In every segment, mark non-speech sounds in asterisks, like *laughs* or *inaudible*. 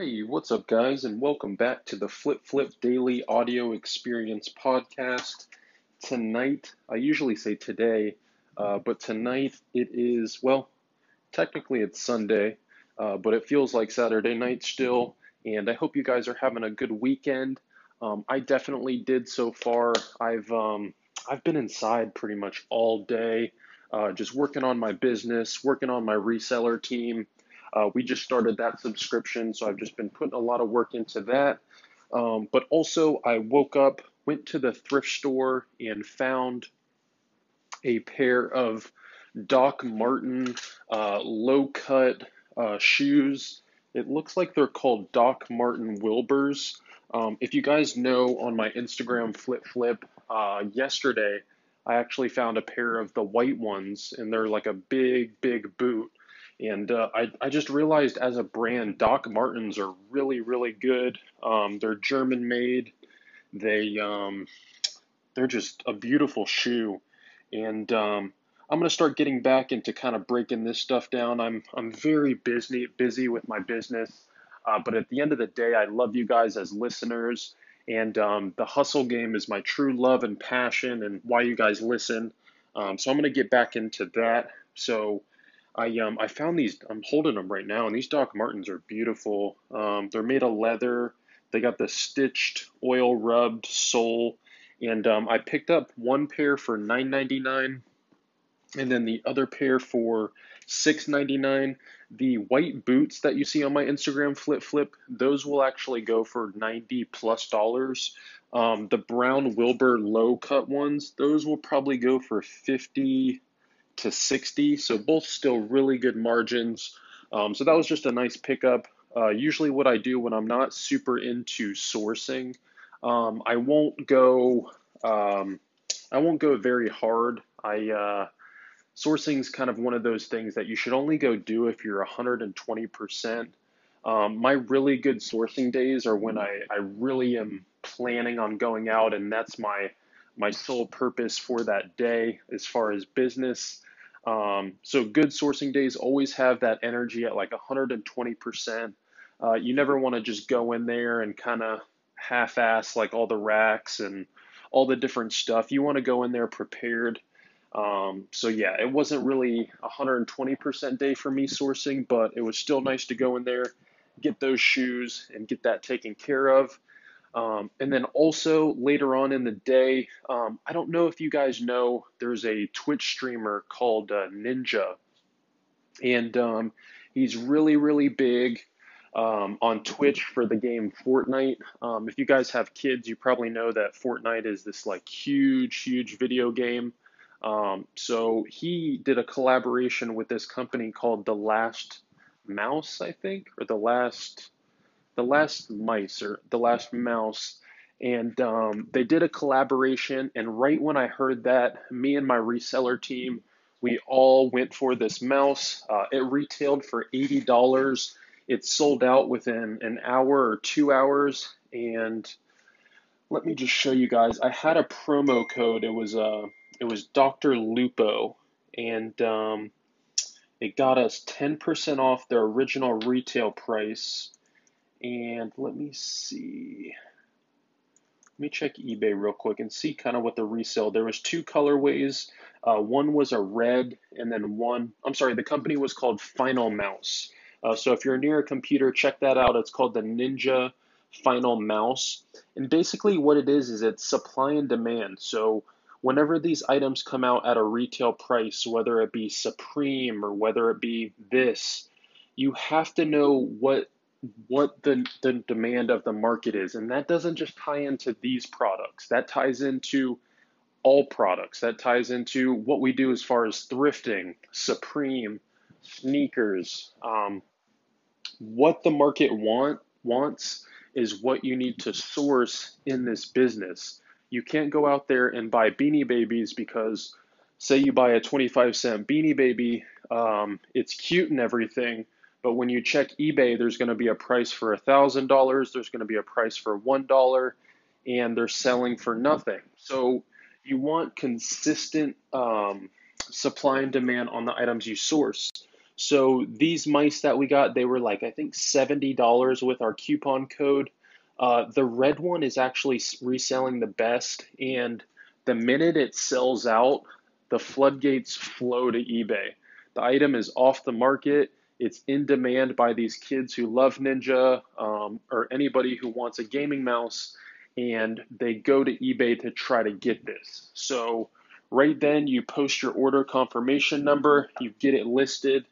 Hey, what's up, guys, and welcome back to the Flip Flip Daily Audio Experience Podcast. Tonight, I usually say today, uh, but tonight it is, well, technically it's Sunday, uh, but it feels like Saturday night still, and I hope you guys are having a good weekend. Um, I definitely did so far. I've um, I've been inside pretty much all day, uh, just working on my business, working on my reseller team. Uh, we just started that subscription, so I've just been putting a lot of work into that. Um, but also, I woke up, went to the thrift store, and found a pair of Doc Martens uh, low cut uh, shoes. It looks like they're called Doc Martens Wilburs. Um, if you guys know on my Instagram flip flip, uh, yesterday I actually found a pair of the white ones, and they're like a big, big boot. And uh, I, I just realized as a brand, Doc Martens are really, really good. Um, they're German made. They um, they're just a beautiful shoe, and um, I'm gonna start getting back into kind of breaking this stuff down. I'm I'm very busy busy with my business, uh, but at the end of the day, I love you guys as listeners, and um, the hustle game is my true love and passion, and why you guys listen. Um, so I'm gonna get back into that. So I um I found these. I'm holding them right now, and these Doc Martens are beautiful. Um, they're made of leather. They got the stitched, oil rubbed sole, and um, I picked up one pair for $9.99, and then the other pair for $6.99. The white boots that you see on my Instagram flip flip, those will actually go for 90 plus dollars. Um, the brown Wilbur low cut ones, those will probably go for 50 to 60. So both still really good margins. Um, so that was just a nice pickup. Uh, usually, what I do when I'm not super into sourcing, um, I won't go. Um, I won't go very hard. I uh, sourcing is kind of one of those things that you should only go do if you're 120%. Um, my really good sourcing days are when I, I really am planning on going out, and that's my my sole purpose for that day as far as business. Um, so good sourcing days always have that energy at like 120%. Uh, you never want to just go in there and kind of half-ass like all the racks and all the different stuff. You want to go in there prepared. Um, so yeah, it wasn't really 120% day for me sourcing, but it was still nice to go in there, get those shoes, and get that taken care of. Um, and then also later on in the day, um, I don't know if you guys know, there's a Twitch streamer called uh, Ninja, and um, he's really, really big um, on Twitch for the game Fortnite. Um, if you guys have kids, you probably know that Fortnite is this like huge, huge video game. Um, so he did a collaboration with this company called The Last Mouse, I think, or The Last the last mice or the last mouse. And um, they did a collaboration and right when i heard that me and my reseller team we all went for this mouse. Uh, it retailed for $80 it sold out within an hour or two hours. And let me just show you guys. I had a promo code. It was uh, it was dr lupo. And um, it got us 10% off their original retail price and let me see. Let me check eBay real quick and see kind of what the resale. There was two colorways. Uh, one was a red, and then one. I'm sorry. The company was called Final Mouse. Uh, so if you're near a computer, check that out. It's called the Ninja Final Mouse. And basically, what it is is it's supply and demand. So whenever these items come out at a retail price, whether it be Supreme or whether it be this, you have to know what what the, the demand of the market is. And that doesn't just tie into these products, that ties into all products. That ties into what we do as far as thrifting, Supreme, sneakers. Um, what the market want wants is what you need to source in this business. You can't go out there and buy beanie babies because, say, you buy a 25 cent beanie baby, um, it's cute and everything, but when you check eBay, there's going to be a price for $1,000, there's going to be a price for $1, and they're selling for nothing. So you want consistent um, supply and demand on the items you source. So these mice that we got, they were like I think seventy dollars with our coupon code. Uh, the red one is actually reselling the best, and the minute it sells out, the floodgates flow to eBay. The item is off the market. It's in demand by these kids who love Ninja um, or anybody who wants a gaming mouse, and they go to eBay to try to get this. So, right then, you post your order confirmation number, you get it listed,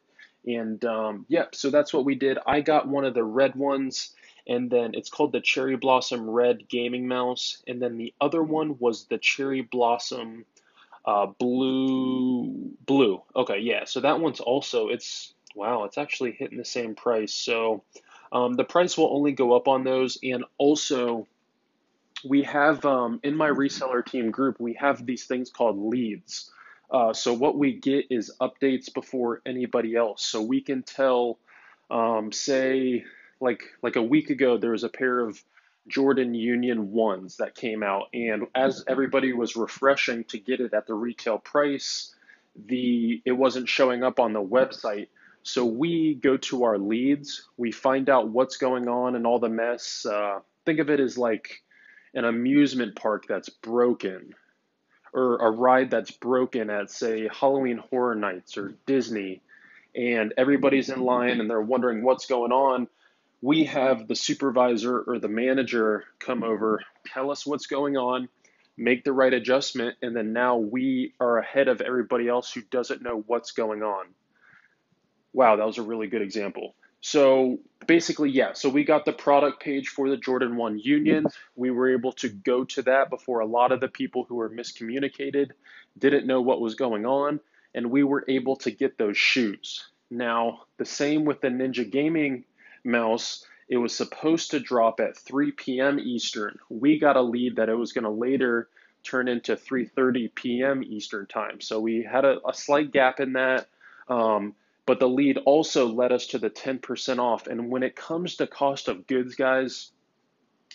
and um, yep, so that's what we did. I got one of the red ones, and then it's called the Cherry Blossom Red Gaming Mouse, and then the other one was the Cherry Blossom uh, Blue. Blue. Okay, yeah. So that one's also it's Wow, it's actually hitting the same price. So um, the price will only go up on those. And also, we have um, in my reseller team group, we have these things called leads. Uh, so what we get is updates before anybody else. So we can tell, um, say, like like a week ago, there was a pair of Jordan Union ones that came out, and as everybody was refreshing to get it at the retail price, the it wasn't showing up on the website. So we go to our leads, we find out what's going on and all the mess. Uh, think of it as like an amusement park that's broken, or a ride that's broken at, say, Halloween Horror Nights or Disney, and everybody's in line and they're wondering what's going on. We have the supervisor or the manager come over, tell us what's going on, make the right adjustment, and then now we are ahead of everybody else who doesn't know what's going on. Wow, that was a really good example. So basically, yeah, so we got the product page for the Jordan 1 Union. We were able to go to that before a lot of the people who were miscommunicated didn't know what was going on, and we were able to get those shoes. Now, the same with the Ninja Gaming mouse, it was supposed to drop at 3 p.m. Eastern. We got a lead that it was going to later turn into 3:30 p.m. Eastern time. So we had a, a slight gap in that. Um, but the lead also led us to the 10% off. And when it comes to cost of goods, guys,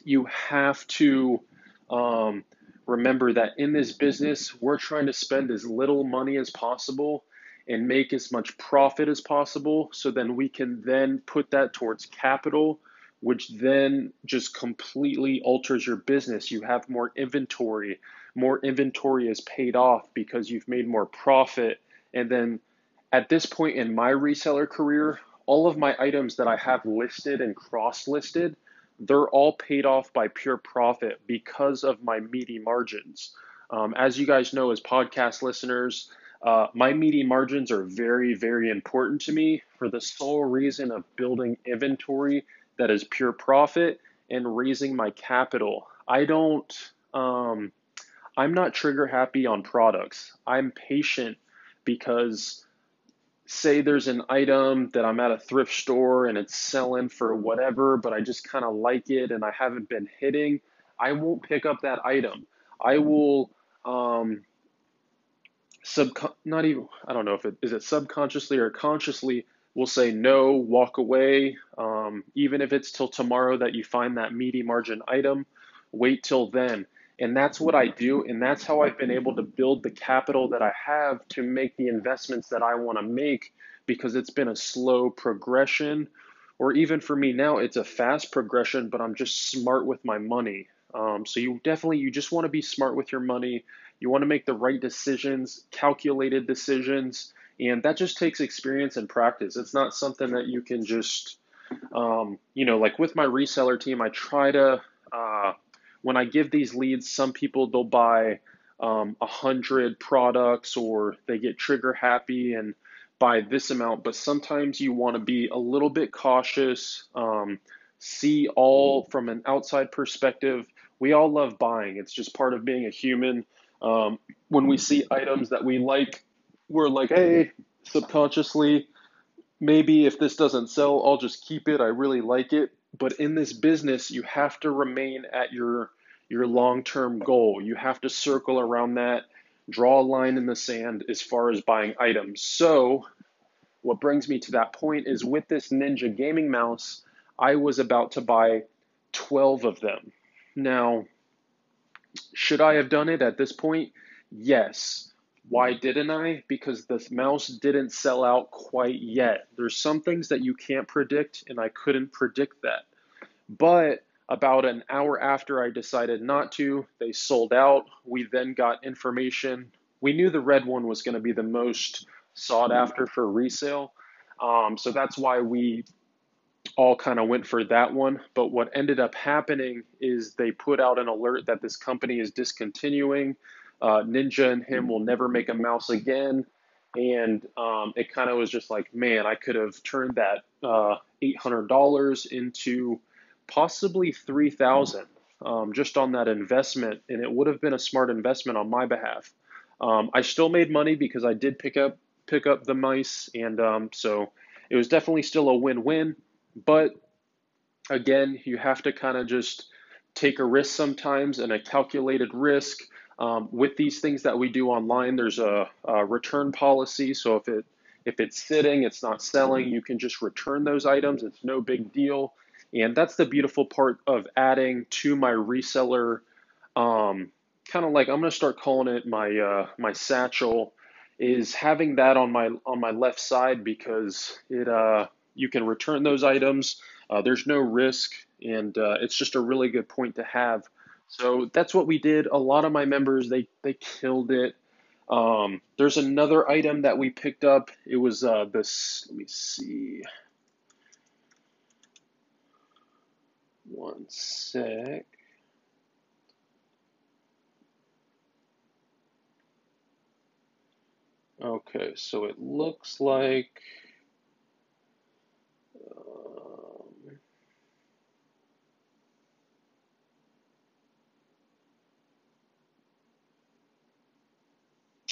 you have to um, remember that in this business, we're trying to spend as little money as possible and make as much profit as possible. So then we can then put that towards capital, which then just completely alters your business. You have more inventory. More inventory is paid off because you've made more profit. And then at this point in my reseller career, all of my items that I have listed and cross listed, they're all paid off by pure profit because of my meaty margins. Um, as you guys know, as podcast listeners, uh, my meaty margins are very, very important to me for the sole reason of building inventory that is pure profit and raising my capital. I don't, um, I'm not trigger happy on products. I'm patient because say there's an item that I'm at a thrift store and it's selling for whatever, but I just kind of like it and I haven't been hitting, I won't pick up that item. I will um, sub not even I don't know if it is it subconsciously or consciously will say no, walk away. Um, even if it's till tomorrow that you find that meaty margin item, wait till then. And that's what I do. And that's how I've been able to build the capital that I have to make the investments that I want to make because it's been a slow progression. Or even for me now, it's a fast progression, but I'm just smart with my money. Um, so you definitely, you just want to be smart with your money. You want to make the right decisions, calculated decisions. And that just takes experience and practice. It's not something that you can just, um, you know, like with my reseller team, I try to, uh, when I give these leads, some people they'll buy um, a um, hundred products or they get trigger happy and buy this amount. But sometimes you want to be a little bit cautious, um, see all from an outside perspective. We all love buying. It's just part of being a human. Um, when we see items that we like, we're like, hey, subconsciously, maybe if this doesn't sell, I'll just keep it. I really like it. But in this business, you have to remain at your your long-term goal. You have to circle around that, draw a line in the sand as far as buying items. So, what brings me to that point is with this Ninja gaming mouse, I was about to buy 12 of them. Now, should I have done it at this point? Yes. Why didn't I? Because the mouse didn't sell out quite yet. There's some things that you can't predict, and I couldn't predict that. But about an hour after I decided not to, they sold out. We then got information. We knew the red one was going to be the most sought after for resale. Um, so that's why we all kind of went for that one. But what ended up happening is they put out an alert that this company is discontinuing. Uh, Ninja and him will never make a mouse again. And um, it kind of was just like, man, I could have turned that uh, $800 into possibly 3000 um, just on that investment. And it would have been a smart investment on my behalf. Um, I still made money because I did pick up pick up the mice, and um, so it was definitely still a win-win. But again, you have to kind of just take a risk sometimes and a calculated risk. Um, with these things that we do online, there's a, a, return policy. So if it if it's sitting, it's not selling, you can just return those items. It's no big deal. And that's the beautiful part of adding to my reseller. Um, kind of like I'm gonna start calling it my uh, my satchel. Is having that on my on my left side because it uh, you can return those items. Uh, there's no risk, and uh, it's just a really good point to have so that's what we did. A lot of my members they they killed it. Um, there's another item that we picked up. It was uh, this. Let me see. One sec. Okay, so it looks like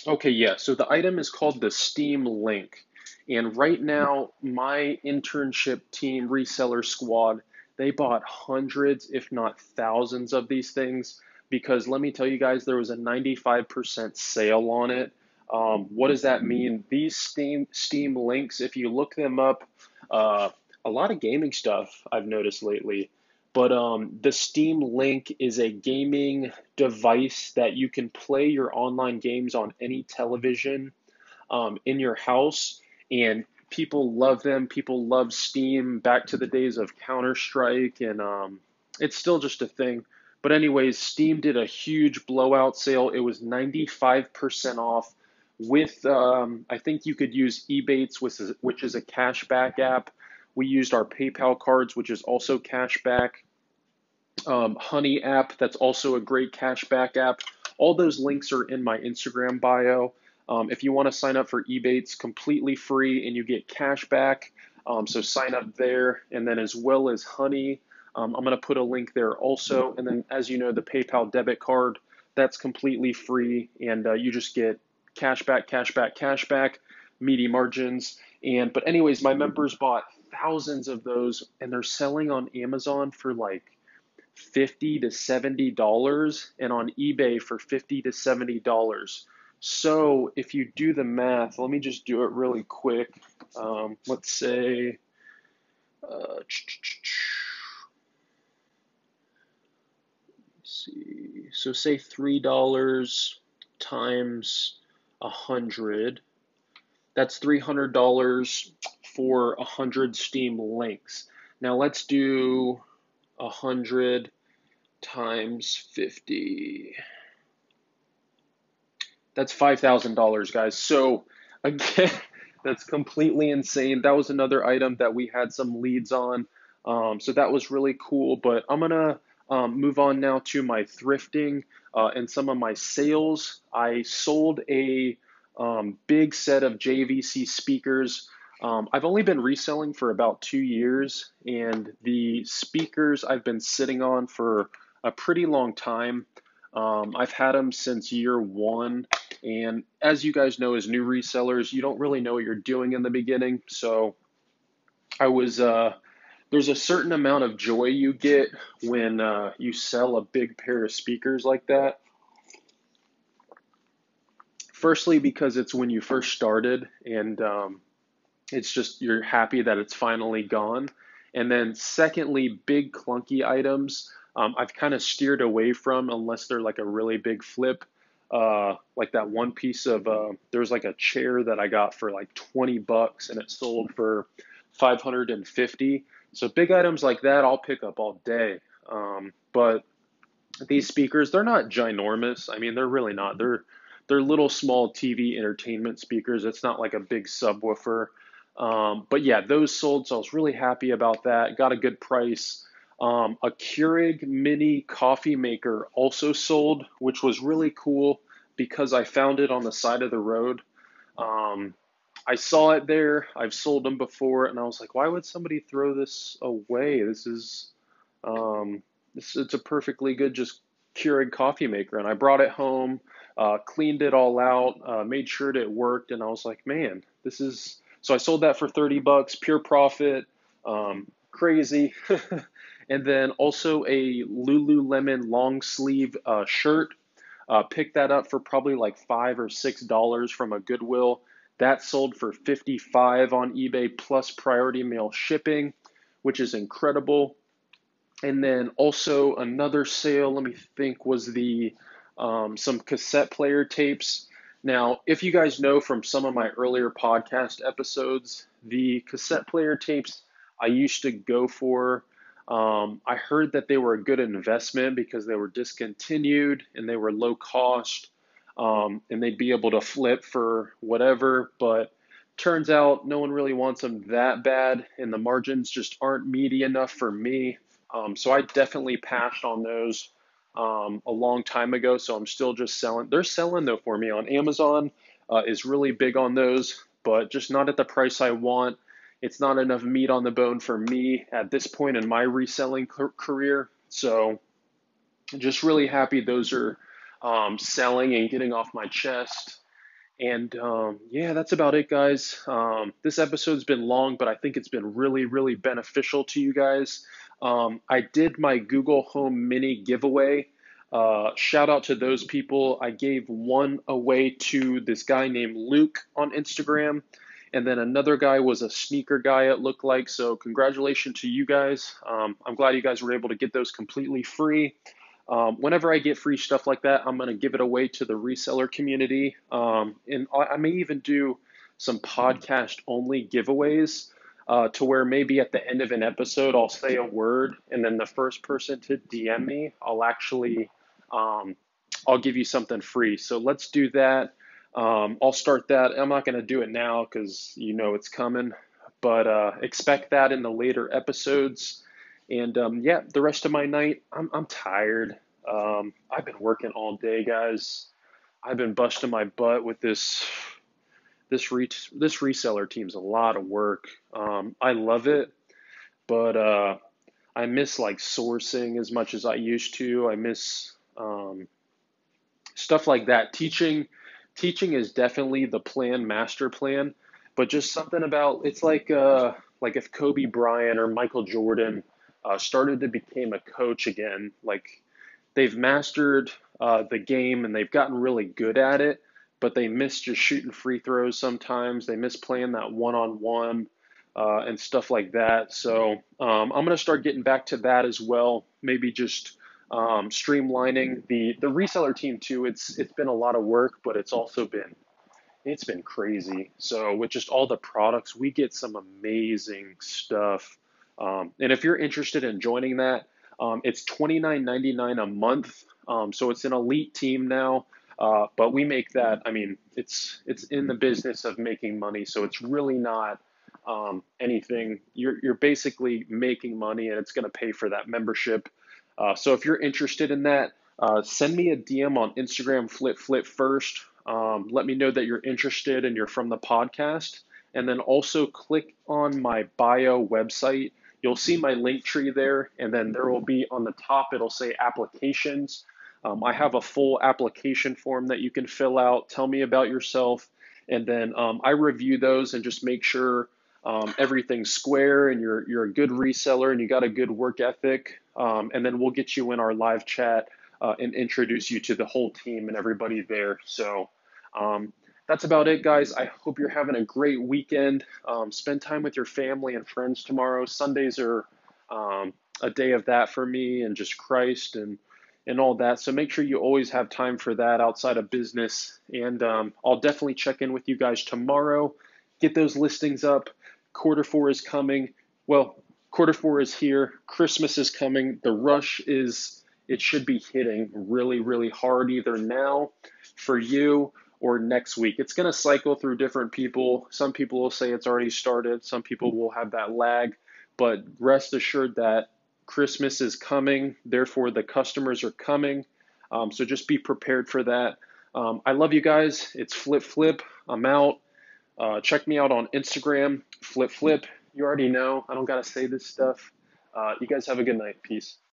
Okay, yeah. So the item is called the Steam Link. And right now, my internship team, reseller squad, they bought hundreds, if not thousands, of these things because let me tell you guys, there was a 95% sale on it. Um, what does that mean? These Steam Steam links, if you look them up, uh, a lot of gaming stuff I've noticed lately. But um, the Steam Link is a gaming device that you can play your online games on any television um, in your house. And people love them. People love Steam back to the days of Counter Strike, and um, it's still just a thing. But, anyways, Steam did a huge blowout sale. It was 95% off with, um, I think you could use Ebates, which is, which is a cashback app. We used our PayPal cards, which is also cashback. Um, Honey app, that's also a great cashback app. All those links are in my Instagram bio. Um, if you want to sign up for Ebates, completely free and you get cashback. Um, so sign up there. And then as well as Honey, um, I'm going to put a link there also. And then as you know, the PayPal debit card, that's completely free. And uh, you just get cashback, cashback, cashback, meaty margins. And but anyways, my members bought thousands of those and they're selling on Amazon for like 50 to 70 dollars and on eBay for 50 to 70 dollars. So if you do the math, let me just do it really quick. Um, let's say uh, see. So say three dollars times a hundred. That's three hundred dollars for 100 Steam links. Now let's do 100 times 50. That's $5,000, guys. So, *laughs* again, that's completely insane. That was another item that we had some leads on. Um, so, that was really cool. But I'm going to um, move on now to my thrifting uh, and some of my sales. I sold a um, big set of JVC speakers um, I've only been reselling for about two years, and the speakers I've been sitting on for a pretty long time. Um, I've had them since year one, and as you guys know, as new resellers, you don't really know what you're doing in the beginning. So I was, uh, there's a certain amount of joy you get when uh, you sell a big pair of speakers like that. Firstly, because it's when you first started, and um, it's just you're happy that it's finally gone. And then, secondly, big clunky items um, I've kind of steered away from unless they're like a really big flip. uh, like that one piece of uh, there was like a chair that I got for like 20 bucks and it sold for 550. So big items like that I'll pick up all day. Um, but these speakers they're not ginormous. I mean they're really not. They're they're little small TV entertainment speakers. It's not like a big subwoofer. Um, but yeah, those sold, so I was really happy about that. Got a good price. Um, a Keurig mini coffee maker also sold, which was really cool because I found it on the side of the road. Um, I saw it there. I've sold them before, and I was like, why would somebody throw this away? This is, um, this, it's a perfectly good just Keurig coffee maker. And I brought it home, uh, cleaned it all out, uh, made sure that it worked, and I was like, man, this is. So I sold that for 30 bucks, pure profit. Um, crazy. *laughs* and then also a Lululemon long sleeve uh, shirt. Uh, picked that up for probably like five or six dollars from a Goodwill. That sold for 55 on eBay plus priority mail shipping, which is incredible. And then also another sale, let me think, was the um, some cassette player tapes. Now, if you guys know from some of my earlier podcast episodes, the cassette player tapes I used to go for. Um, I heard that they were a good investment because they were discontinued and they were low cost um, and they'd be able to flip for whatever. But turns out no one really wants them that bad and the margins just aren't meaty enough for me. Um, so I definitely passed on those um, a long time ago. So I'm still just selling. They're selling though for me on Amazon. Uh, is really big on those, but just not at the price I want. It's not enough meat on the bone for me at this point in my reselling career. So, just really happy those are um, selling and getting off my chest. And um, yeah, that's about it, guys. Um, this episode's been long, but I think it's been really, really beneficial to you guys. Um, I did my Google Home Mini giveaway. Uh, shout out to those people. I gave one away to this guy named Luke on Instagram. And then another guy was a sneaker guy, it looked like. So, congratulations to you guys. Um, I'm glad you guys were able to get those completely free. Um, whenever I get free stuff like that, I'm going to give it away to the reseller community. Um, and I may even do some podcast only giveaways uh, to where maybe at the end of an episode, I'll say a word, and then the first person to DM me, I'll actually. Um, I'll give you something free. So let's do that. Um, I'll start that. I'm not going to do it now because you know it's coming, but uh, expect that in the later episodes. And um, yeah, the rest of my night, I'm, I'm tired. Um, I've been working all day, guys. I've been busting my butt with this. This re- this reseller team's a lot of work. Um, I love it, but uh, I miss like sourcing as much as I used to. I miss um, stuff like that. Teaching teaching is definitely the plan, master plan, but just something about it's like uh, like if Kobe Bryant or Michael Jordan uh, started to become a coach again, like they've mastered uh, the game and they've gotten really good at it, but they miss just shooting free throws sometimes. They miss playing that one on one. and stuff like that. So um, I'm going to start getting back to that as well. Maybe just um, streamlining the the reseller team too. It's it's been a lot of work, but it's also been it's been crazy. So with just all the products, we get some amazing stuff. Um, and if you're interested in joining that, um, it's $29.99 a month. Um, so it's an elite team now. Uh, but we make that. I mean, it's it's in the business of making money, so it's really not um, anything. You're you're basically making money, and it's going to pay for that membership. Uh, so if you're interested in that, uh, send me a DM on Instagram, Flip Flip first. Um, let me know that you're interested and you're from the podcast. And then also click on my bio website. You'll see my link tree there, and then there will be on the top, it'll say applications. Um, I have a full application form that you can fill out. Tell me about yourself. And then um, I review those and just make sure um, everything's square and you're you're a good reseller and you got a good work ethic, um, and then we'll get you in our live chat uh, and introduce you to the whole team and everybody there. So um, that's about it, guys. I hope you're having a great weekend. Um, spend time with your family and friends tomorrow. Sundays are a day of that for me and just Christ and and all that. So make sure you always have time for that outside of business. And um, I'll definitely check in with you guys tomorrow. Get those listings up. Quarter four is coming. Well, quarter four is here. Christmas is coming. The rush is, it should be hitting really, really hard either now for you or next week. It's going to cycle through different people. Some people will say it's already started, some people will have that lag. But rest assured that Christmas is coming, therefore, the customers are coming. Um, so just be prepared for that. Um, I love you guys. It's Flip Flip. I'm out. Uh, check me out on Instagram, Flip Flip. You already know. I don't got to say this stuff. Uh, you guys have a good night. Peace.